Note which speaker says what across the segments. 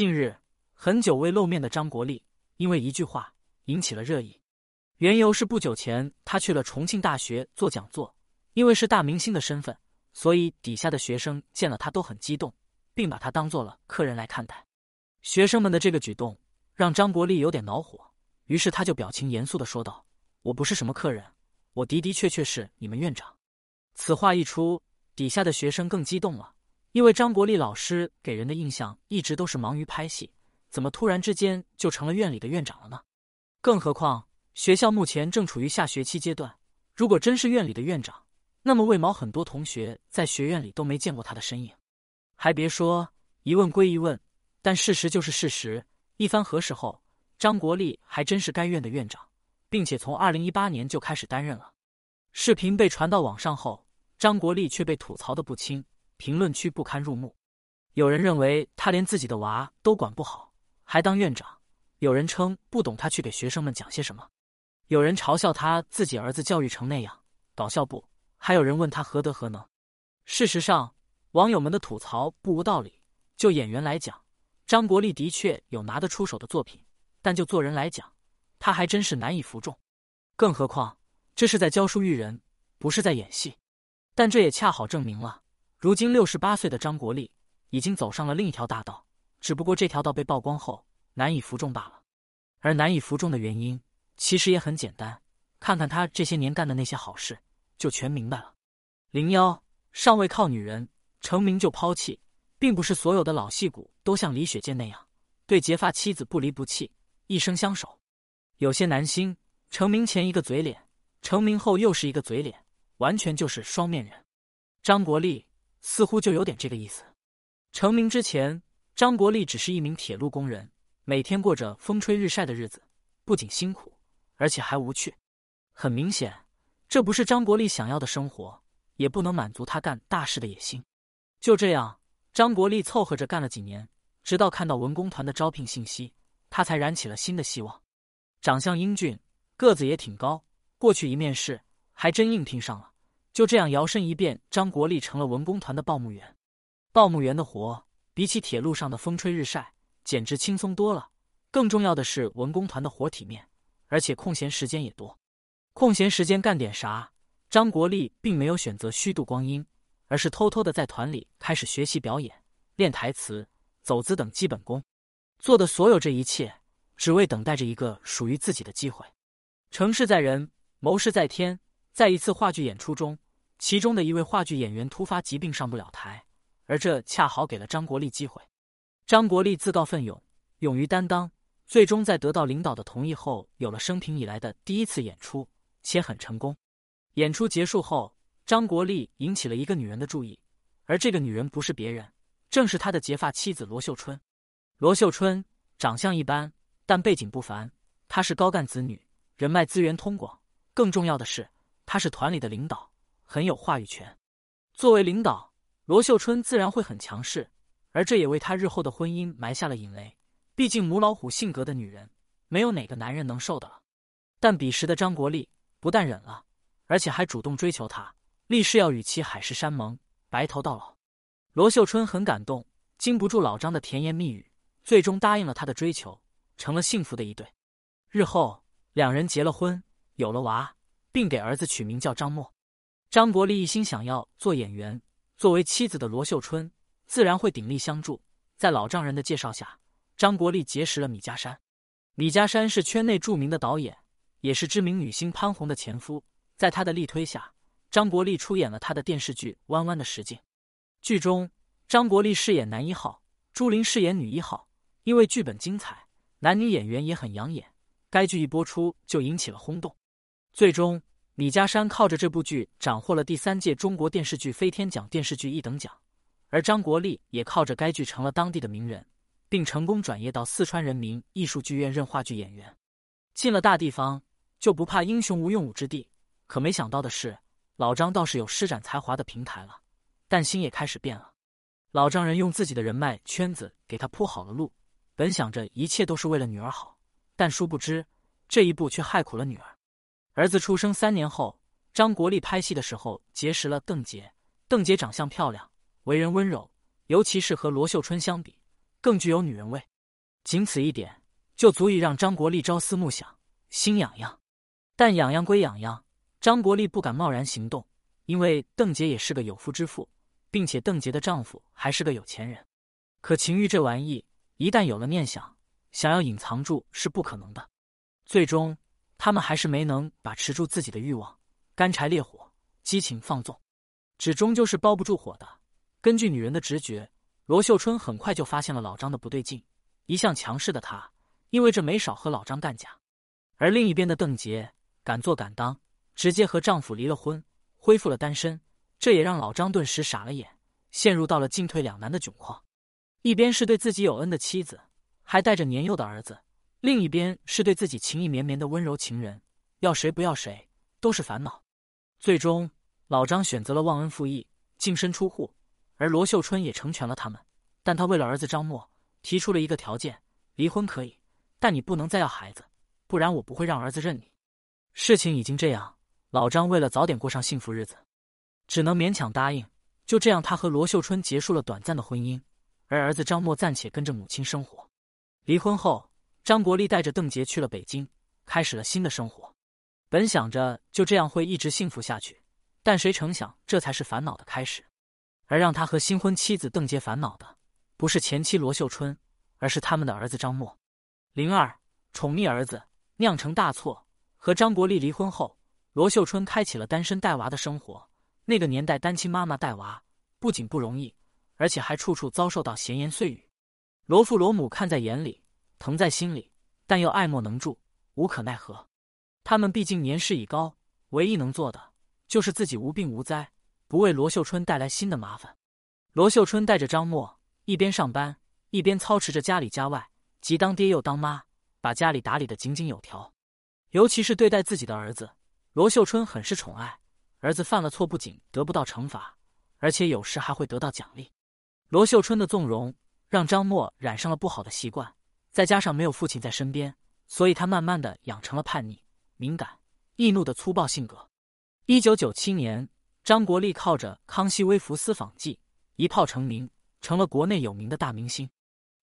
Speaker 1: 近日，很久未露面的张国立，因为一句话引起了热议。缘由是不久前他去了重庆大学做讲座，因为是大明星的身份，所以底下的学生见了他都很激动，并把他当做了客人来看待。学生们的这个举动让张国立有点恼火，于是他就表情严肃的说道：“我不是什么客人，我的的确确是你们院长。”此话一出，底下的学生更激动了。因为张国立老师给人的印象一直都是忙于拍戏，怎么突然之间就成了院里的院长了呢？更何况学校目前正处于下学期阶段，如果真是院里的院长，那么为毛很多同学在学院里都没见过他的身影？还别说，一问归一问，但事实就是事实。一番核实后，张国立还真是该院的院长，并且从二零一八年就开始担任了。视频被传到网上后，张国立却被吐槽的不轻。评论区不堪入目，有人认为他连自己的娃都管不好，还当院长；有人称不懂他去给学生们讲些什么；有人嘲笑他自己儿子教育成那样，搞笑不？还有人问他何德何能？事实上，网友们的吐槽不无道理。就演员来讲，张国立的确有拿得出手的作品，但就做人来讲，他还真是难以服众。更何况这是在教书育人，不是在演戏。但这也恰好证明了。如今六十八岁的张国立已经走上了另一条大道，只不过这条道被曝光后难以服众罢了。而难以服众的原因其实也很简单，看看他这些年干的那些好事，就全明白了。零幺尚未靠女人成名就抛弃，并不是所有的老戏骨都像李雪健那样对结发妻子不离不弃，一生相守。有些男星成名前一个嘴脸，成名后又是一个嘴脸，完全就是双面人。张国立。似乎就有点这个意思。成名之前，张国立只是一名铁路工人，每天过着风吹日晒的日子，不仅辛苦，而且还无趣。很明显，这不是张国立想要的生活，也不能满足他干大事的野心。就这样，张国立凑合着干了几年，直到看到文工团的招聘信息，他才燃起了新的希望。长相英俊，个子也挺高，过去一面试，还真应聘上了。就这样摇身一变，张国立成了文工团的报幕员。报幕员的活比起铁路上的风吹日晒，简直轻松多了。更重要的是，文工团的活体面，而且空闲时间也多。空闲时间干点啥？张国立并没有选择虚度光阴，而是偷偷的在团里开始学习表演、练台词、走姿等基本功。做的所有这一切，只为等待着一个属于自己的机会。成事在人，谋事在天。在一次话剧演出中，其中的一位话剧演员突发疾病上不了台，而这恰好给了张国立机会。张国立自告奋勇，勇于担当，最终在得到领导的同意后，有了生平以来的第一次演出，且很成功。演出结束后，张国立引起了一个女人的注意，而这个女人不是别人，正是他的结发妻子罗秀春。罗秀春长相一般，但背景不凡，她是高干子女，人脉资源通广，更重要的是。他是团里的领导，很有话语权。作为领导，罗秀春自然会很强势，而这也为他日后的婚姻埋下了隐雷。毕竟母老虎性格的女人，没有哪个男人能受的了。但彼时的张国立不但忍了，而且还主动追求她，立誓要与其海誓山盟，白头到老。罗秀春很感动，经不住老张的甜言蜜语，最终答应了他的追求，成了幸福的一对。日后两人结了婚，有了娃。并给儿子取名叫张默。张国立一心想要做演员，作为妻子的罗秀春自然会鼎力相助。在老丈人的介绍下，张国立结识了米家山。米家山是圈内著名的导演，也是知名女星潘虹的前夫。在他的力推下，张国立出演了他的电视剧《弯弯的石径》。剧中，张国立饰演男一号，朱琳饰演女一号。因为剧本精彩，男女演员也很养眼，该剧一播出就引起了轰动。最终，李家山靠着这部剧斩获了第三届中国电视剧飞天奖电视剧一等奖，而张国立也靠着该剧成了当地的名人，并成功转业到四川人民艺术剧院任话剧演员。进了大地方，就不怕英雄无用武之地。可没想到的是，老张倒是有施展才华的平台了，但心也开始变了。老丈人用自己的人脉圈子给他铺好了路，本想着一切都是为了女儿好，但殊不知这一步却害苦了女儿。儿子出生三年后，张国立拍戏的时候结识了邓婕。邓婕长相漂亮，为人温柔，尤其是和罗秀春相比，更具有女人味。仅此一点，就足以让张国立朝思暮想，心痒痒。但痒痒归痒痒，张国立不敢贸然行动，因为邓婕也是个有夫之妇，并且邓婕的丈夫还是个有钱人。可情欲这玩意，一旦有了念想，想要隐藏住是不可能的。最终，他们还是没能把持住自己的欲望，干柴烈火，激情放纵，纸终究是包不住火的。根据女人的直觉，罗秀春很快就发现了老张的不对劲。一向强势的他，因为这没少和老张干架。而另一边的邓婕。敢做敢当，直接和丈夫离了婚，恢复了单身，这也让老张顿时傻了眼，陷入到了进退两难的窘况。一边是对自己有恩的妻子，还带着年幼的儿子；另一边是对自己情意绵绵的温柔情人，要谁不要谁，都是烦恼。最终，老张选择了忘恩负义，净身出户，而罗秀春也成全了他们。但他为了儿子张默，提出了一个条件：离婚可以，但你不能再要孩子，不然我不会让儿子认你。事情已经这样，老张为了早点过上幸福日子，只能勉强答应。就这样，他和罗秀春结束了短暂的婚姻，而儿子张默暂且跟着母亲生活。离婚后，张国立带着邓婕去了北京，开始了新的生活。本想着就这样会一直幸福下去，但谁成想，这才是烦恼的开始。而让他和新婚妻子邓婕烦恼的，不是前妻罗秀春，而是他们的儿子张默。零二宠溺儿子，酿成大错。和张国立离婚后，罗秀春开启了单身带娃的生活。那个年代，单亲妈妈带娃不仅不容易，而且还处处遭受到闲言碎语。罗父罗母看在眼里，疼在心里，但又爱莫能助，无可奈何。他们毕竟年事已高，唯一能做的就是自己无病无灾，不为罗秀春带来新的麻烦。罗秀春带着张默，一边上班，一边操持着家里家外，既当爹又当妈，把家里打理的井井有条。尤其是对待自己的儿子，罗秀春很是宠爱。儿子犯了错，不仅得不到惩罚，而且有时还会得到奖励。罗秀春的纵容让张默染上了不好的习惯，再加上没有父亲在身边，所以他慢慢的养成了叛逆、敏感、易怒的粗暴性格。一九九七年，张国立靠着《康熙微服私访记》一炮成名，成了国内有名的大明星。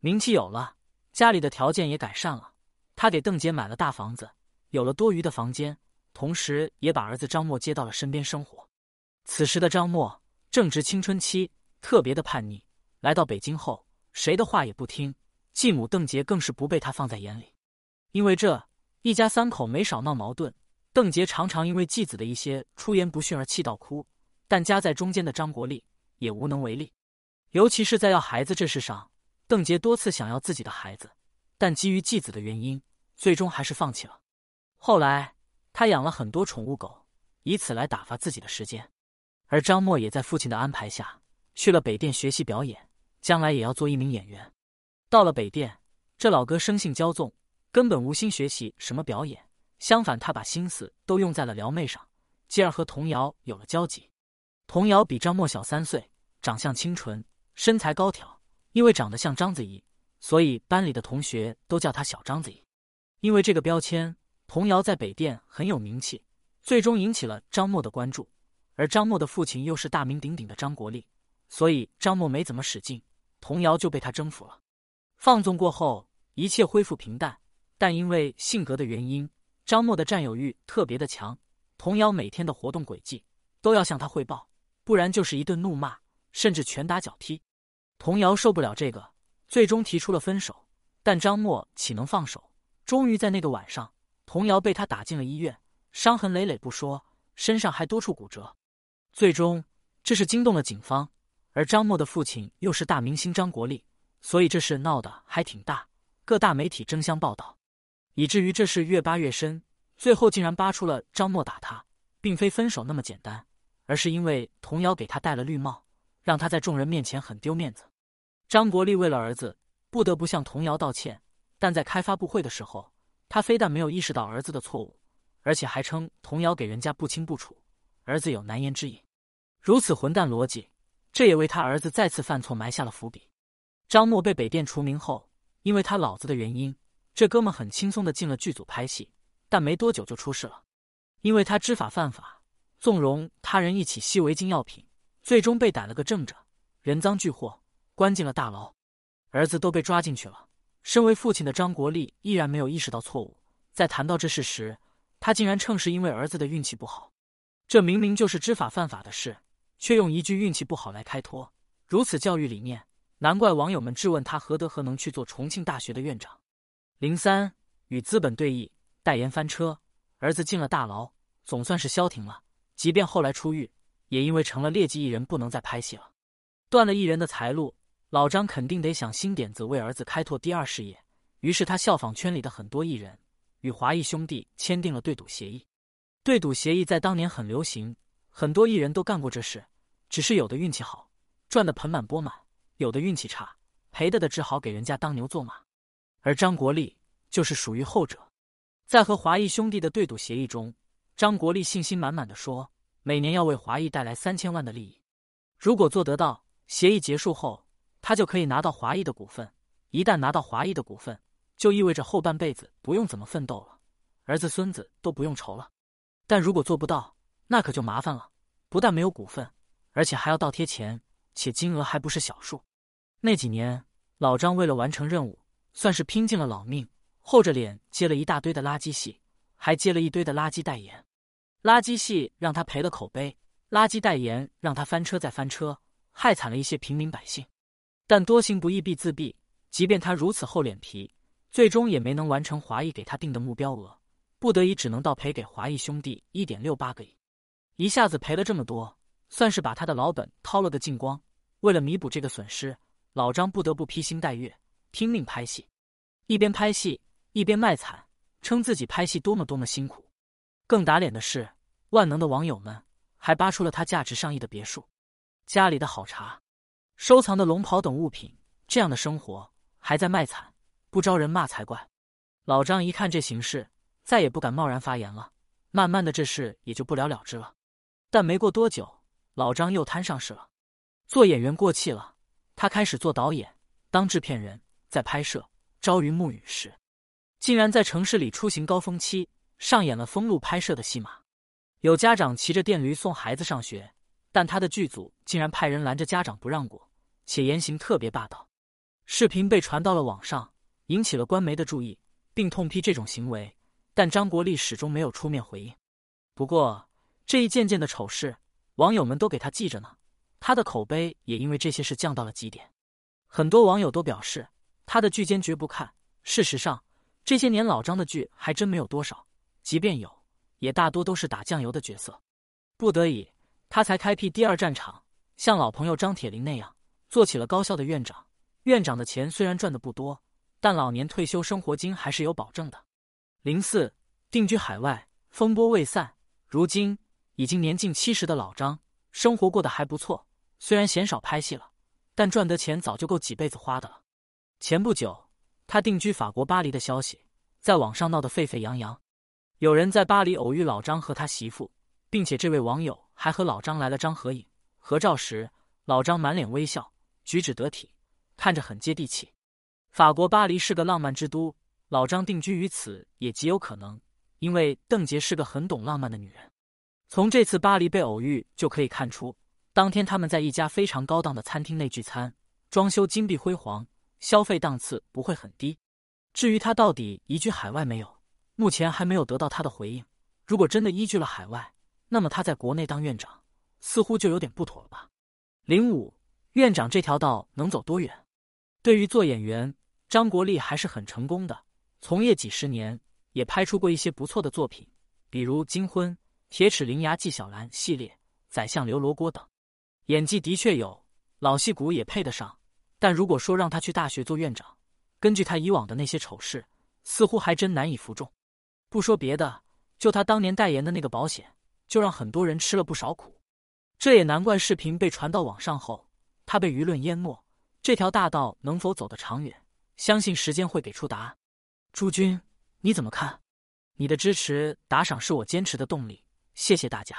Speaker 1: 名气有了，家里的条件也改善了，他给邓婕买了大房子。有了多余的房间，同时也把儿子张默接到了身边生活。此时的张默正值青春期，特别的叛逆。来到北京后，谁的话也不听，继母邓婕更是不被他放在眼里。因为这一家三口没少闹矛盾，邓婕常常因为继子的一些出言不逊而气到哭，但夹在中间的张国立也无能为力。尤其是在要孩子这事上，邓婕多次想要自己的孩子，但基于继子的原因，最终还是放弃了。后来，他养了很多宠物狗，以此来打发自己的时间。而张默也在父亲的安排下去了北电学习表演，将来也要做一名演员。到了北电，这老哥生性骄纵，根本无心学习什么表演，相反，他把心思都用在了撩妹上，继而和童瑶有了交集。童瑶比张默小三岁，长相清纯，身材高挑，因为长得像章子怡，所以班里的同学都叫她小章子怡。因为这个标签。童瑶在北电很有名气，最终引起了张默的关注。而张默的父亲又是大名鼎鼎的张国立，所以张默没怎么使劲，童瑶就被他征服了。放纵过后，一切恢复平淡。但因为性格的原因，张默的占有欲特别的强。童瑶每天的活动轨迹都要向他汇报，不然就是一顿怒骂，甚至拳打脚踢。童瑶受不了这个，最终提出了分手。但张默岂能放手？终于在那个晚上。童瑶被他打进了医院，伤痕累累不说，身上还多处骨折。最终，这是惊动了警方，而张默的父亲又是大明星张国立，所以这事闹得还挺大，各大媒体争相报道，以至于这事越扒越深，最后竟然扒出了张默打他，并非分手那么简单，而是因为童瑶给他戴了绿帽，让他在众人面前很丢面子。张国立为了儿子，不得不向童瑶道歉，但在开发布会的时候。他非但没有意识到儿子的错误，而且还称童瑶给人家不清不楚，儿子有难言之隐。如此混蛋逻辑，这也为他儿子再次犯错埋下了伏笔。张默被北电除名后，因为他老子的原因，这哥们很轻松的进了剧组拍戏，但没多久就出事了，因为他知法犯法，纵容他人一起吸违禁药品，最终被逮了个正着，人赃俱获，关进了大牢。儿子都被抓进去了。身为父亲的张国立依然没有意识到错误，在谈到这事时，他竟然称是因为儿子的运气不好。这明明就是知法犯法的事，却用一句运气不好来开脱，如此教育理念，难怪网友们质问他何德何能去做重庆大学的院长。零三与资本对弈，代言翻车，儿子进了大牢，总算是消停了。即便后来出狱，也因为成了劣迹艺人，不能再拍戏了，断了艺人的财路。老张肯定得想新点子为儿子开拓第二事业，于是他效仿圈里的很多艺人，与华谊兄弟签订了对赌协议。对赌协议在当年很流行，很多艺人都干过这事。只是有的运气好，赚得盆满钵满；有的运气差，赔的的只好给人家当牛做马。而张国立就是属于后者。在和华谊兄弟的对赌协议中，张国立信心满满的说，每年要为华谊带来三千万的利益。如果做得到，协议结束后，他就可以拿到华谊的股份。一旦拿到华谊的股份，就意味着后半辈子不用怎么奋斗了，儿子孙子都不用愁了。但如果做不到，那可就麻烦了。不但没有股份，而且还要倒贴钱，且金额还不是小数。那几年，老张为了完成任务，算是拼尽了老命，厚着脸接了一大堆的垃圾戏，还接了一堆的垃圾代言。垃圾戏让他赔了口碑，垃圾代言让他翻车再翻车，害惨了一些平民百姓。但多行不义必自毙，即便他如此厚脸皮，最终也没能完成华谊给他定的目标额。不得已，只能倒赔给华谊兄弟一点六八个亿，一下子赔了这么多，算是把他的老本掏了个精光。为了弥补这个损失，老张不得不披星戴月，拼命拍戏，一边拍戏一边卖惨，称自己拍戏多么多么辛苦。更打脸的是，万能的网友们还扒出了他价值上亿的别墅、家里的好茶、收藏的龙袍等物品。这样的生活还在卖惨，不招人骂才怪。老张一看这形势。再也不敢贸然发言了，慢慢的这事也就不了了之了。但没过多久，老张又摊上事了。做演员过气了，他开始做导演、当制片人，在拍摄《朝云暮雨》时，竟然在城市里出行高峰期上演了封路拍摄的戏码。有家长骑着电驴送孩子上学，但他的剧组竟然派人拦着家长不让过，且言行特别霸道。视频被传到了网上，引起了官媒的注意，并痛批这种行为。但张国立始终没有出面回应。不过这一件件的丑事，网友们都给他记着呢。他的口碑也因为这些事降到了极点。很多网友都表示，他的剧坚决不看。事实上，这些年老张的剧还真没有多少，即便有，也大多都是打酱油的角色。不得已，他才开辟第二战场，像老朋友张铁林那样，做起了高校的院长。院长的钱虽然赚的不多，但老年退休生活金还是有保证的。零四定居海外，风波未散。如今已经年近七十的老张，生活过得还不错。虽然鲜少拍戏了，但赚的钱早就够几辈子花的了。前不久，他定居法国巴黎的消息在网上闹得沸沸扬扬。有人在巴黎偶遇老张和他媳妇，并且这位网友还和老张来了张合影。合照时，老张满脸微笑，举止得体，看着很接地气。法国巴黎是个浪漫之都。老张定居于此也极有可能，因为邓婕是个很懂浪漫的女人。从这次巴黎被偶遇就可以看出，当天他们在一家非常高档的餐厅内聚餐，装修金碧辉煌，消费档次不会很低。至于他到底移居海外没有，目前还没有得到他的回应。如果真的移居了海外，那么他在国内当院长似乎就有点不妥了吧？零五院长这条道能走多远？对于做演员，张国立还是很成功的。从业几十年，也拍出过一些不错的作品，比如《金婚》《铁齿伶牙纪晓岚》系列，《宰相刘罗锅》等，演技的确有，老戏骨也配得上。但如果说让他去大学做院长，根据他以往的那些丑事，似乎还真难以服众。不说别的，就他当年代言的那个保险，就让很多人吃了不少苦。这也难怪视频被传到网上后，他被舆论淹没。这条大道能否走得长远，相信时间会给出答案。诸君，你怎么看？你的支持打赏是我坚持的动力，谢谢大家。